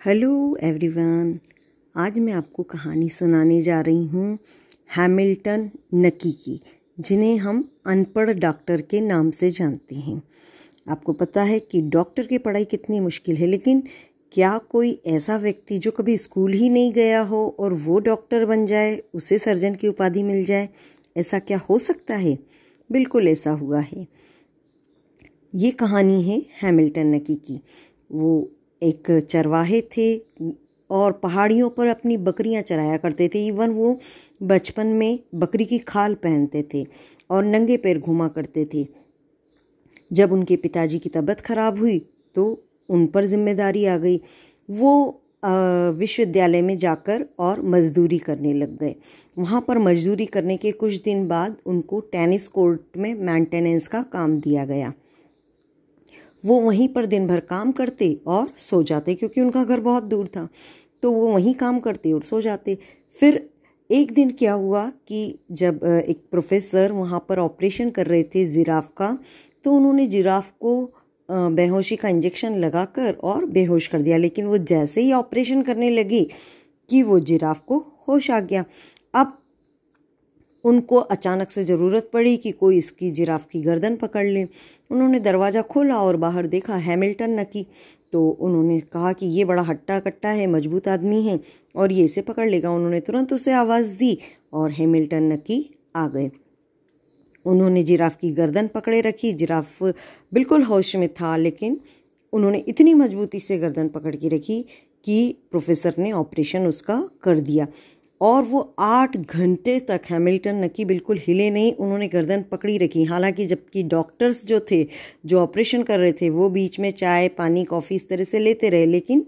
Hello everyone, आज मैं आपको कहानी सुनाने जा रही हूँ हैमिल्टन नकी की, जिन्हें हम अनपढ़ डॉक्टर के नाम से जानते हैं। आपको पता है कि डॉक्टर की पढ़ाई कितनी मुश्किल है, लेकिन क्या कोई ऐसा व्यक्ति जो कभी स्कूल ही नहीं गया हो और वो डॉक्टर बन जाए, उसे सर्जन की उपाधि मिल जाए? ऐसा क्या हो सकता है? बिल्कुल ऐसा हुआ है। ये कहानी है हैमिल्टन नकी की। वो एक चरवाहे थे और पहाड़ियों पर अपनी बकरियाँ चराया करते थे। इवन वो बचपन में बकरी की खाल पहनते थे और नंगे पैर घुमा करते थे। जब उनके पिताजी की तबीयत खराब हुई तो उन पर ज़िम्मेदारी आ गई। वो विश्वविद्यालय में जाकर और मजदूरी करने लग गए। वहाँ पर मजदूरी करने के कुछ दिन बाद उनको टेनिस कोर्ट में मेंटेनेंस का काम दिया गया। वो वहीं पर दिन भर काम करते और सो जाते, क्योंकि उनका घर बहुत दूर था। तो वो वहीं काम करते और सो जाते। फिर एक दिन क्या हुआ कि जब एक प्रोफेसर वहाँ पर ऑपरेशन कर रहे थे जिराफ का तो उन्होंने जिराफ को बेहोशी का इंजेक्शन लगाकर और बेहोश कर दिया। लेकिन वो जैसे ही ऑपरेशन करने लगी कि वो जिराफ को होश आ गया। अब उनको अचानक से ज़रूरत पड़ी कि कोई इसकी जिराफ की गर्दन पकड़ ले। उन्होंने दरवाज़ा खोला और बाहर देखा हैमिल्टन नकी तो उन्होंने कहा कि ये बड़ा हट्टा कट्टा है, मज़बूत आदमी है और ये इसे पकड़ लेगा। उन्होंने तुरंत उसे आवाज़ दी और हैमिल्टन नकी आ गए। उन्होंने जिराफ की गर्दन पकड़े रखी। जिराफ बिल्कुल होश में था, लेकिन उन्होंने इतनी मजबूती से गर्दन पकड़ के रखी कि प्रोफेसर ने ऑपरेशन उसका कर दिया। और वो आठ घंटे तक हैमिल्टन नकी बिल्कुल हिले नहीं, उन्होंने गर्दन पकड़ी रखी। हालाँकि जबकि डॉक्टर्स जो थे, जो ऑपरेशन कर रहे थे, वो बीच में चाय, पानी, कॉफ़ी इस तरह से लेते रहे, लेकिन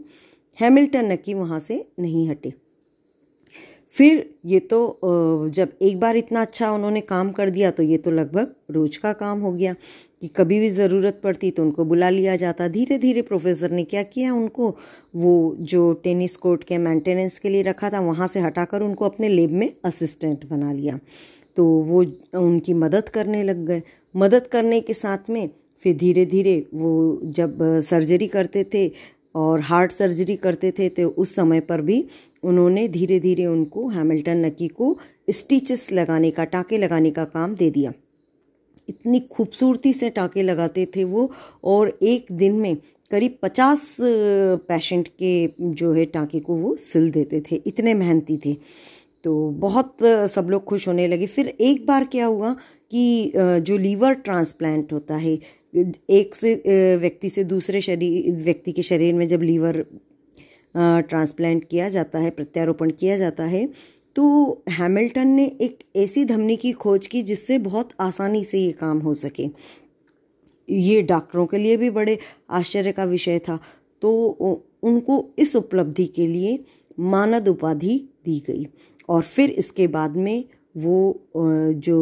हैमिल्टन नकी वहाँ से नहीं हटे। फिर ये तो जब एक बार इतना अच्छा उन्होंने काम कर दिया तो ये तो लगभग रोज का काम हो गया। कि कभी भी ज़रूरत पड़ती तो उनको बुला लिया जाता। धीरे धीरे प्रोफेसर ने क्या किया उनको? वो जो टेनिस कोर्ट के मेंटेनेंस के लिए रखा था, वहाँ से हटाकर उनको अपने लेब में असिस्टेंट बना लिया। तो वो उनकी मदद करने लग गए। मदद करने के साथ में फिर धीरे धीरे वो जब सर्जरी करते थे और हार्ट सर्जरी करते थे तो उस समय पर भी उन्होंने धीरे धीरे उनको हैमिल्टन नकी को स्टिचेस लगाने का, टाके लगाने का काम दे दिया। इतनी खूबसूरती से टाँके लगाते थे वो, और एक दिन में करीब पचास पेशेंट के, जो है, टाँके को वो सिल देते थे, इतने मेहनती थे। तो बहुत सब लोग खुश होने लगे। फिर एक बार क्या हुआ कि जो लीवर ट्रांसप्लांट होता है, एक से व्यक्ति से दूसरे शरीर, व्यक्ति के शरीर में जब लीवर ट्रांसप्लांट किया जाता है, प्रत्यारोपण किया जाता है तो हैमिल्टन ने एक ऐसी धमनी की खोज की जिससे बहुत आसानी से ये काम हो सके। ये डॉक्टरों के लिए भी बड़े आश्चर्य का विषय था। तो उनको इस उपलब्धि के लिए मानद उपाधि दी गई। और फिर इसके बाद में वो जो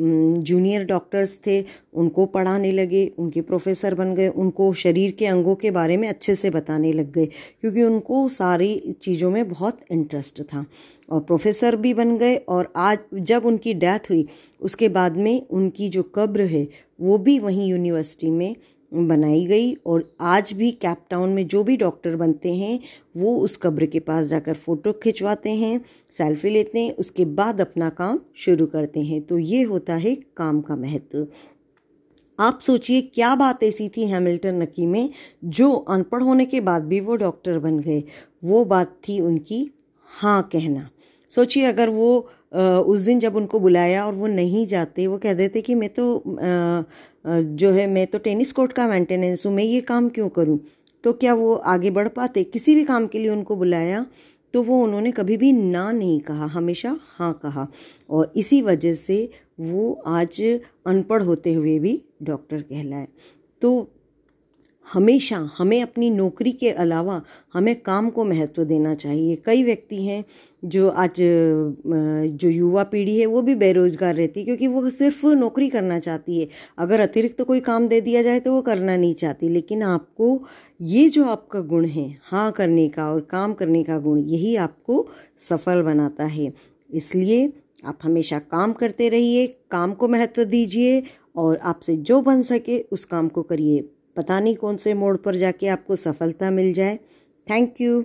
जूनियर डॉक्टर्स थे, उनको पढ़ाने लगे, उनके प्रोफेसर बन गए, उनको शरीर के अंगों के बारे में अच्छे से बताने लग गए, क्योंकि उनको सारी चीज़ों में बहुत इंटरेस्ट था। और प्रोफेसर भी बन गए, और आज जब उनकी डेथ हुई, उसके बाद में उनकी जो कब्र है, वो भी वहीं यूनिवर्सिटी में बनाई गई और आज भी कैप टाउन में जो भी डॉक्टर बनते हैं, वो उस कब्र के पास जाकर फ़ोटो खिंचवाते हैं, सेल्फी लेते हैं, उसके बाद अपना काम शुरू करते हैं। तो ये होता है काम का महत्व। आप सोचिए क्या बात ऐसी थी हैमिल्टन नकी में, जो अनपढ़ होने के बाद भी वो डॉक्टर बन गए। वो बात थी उनकी हाँ कहना। सोचिए अगर वो उस दिन जब उनको बुलाया और वो नहीं जाते, वो कह देते कि मैं तो जो है मैं तो टेनिस कोर्ट का मेंटेनेंस हूँ, मैं ये काम क्यों करूँ? तो क्या वो आगे बढ़ पाते? किसी भी काम के लिए उनको बुलाया तो वो उन्होंने कभी भी ना नहीं कहा, हमेशा हाँ कहा। और इसी वजह से वो आज अनपढ़ होते हुए भी डॉक्टर कहलाए। तो हमेशा हमें अपनी नौकरी के अलावा हमें काम को महत्व देना चाहिए। कई व्यक्ति हैं जो आज जो युवा पीढ़ी है, वो भी बेरोजगार रहती है, क्योंकि वो सिर्फ़ नौकरी करना चाहती है। अगर अतिरिक्त तो कोई काम दे दिया जाए तो वो करना नहीं चाहती, लेकिन आपको ये जो आपका गुण है हाँ करने का और काम करने का गुण, यही आपको सफल बनाता है। इसलिए आप हमेशा काम करते रहिए, काम को महत्व दीजिए और आपसे जो बन सके उस काम को करिए। पता नहीं कौन से मोड़ पर जाके आपको सफलता मिल जाए। Thank you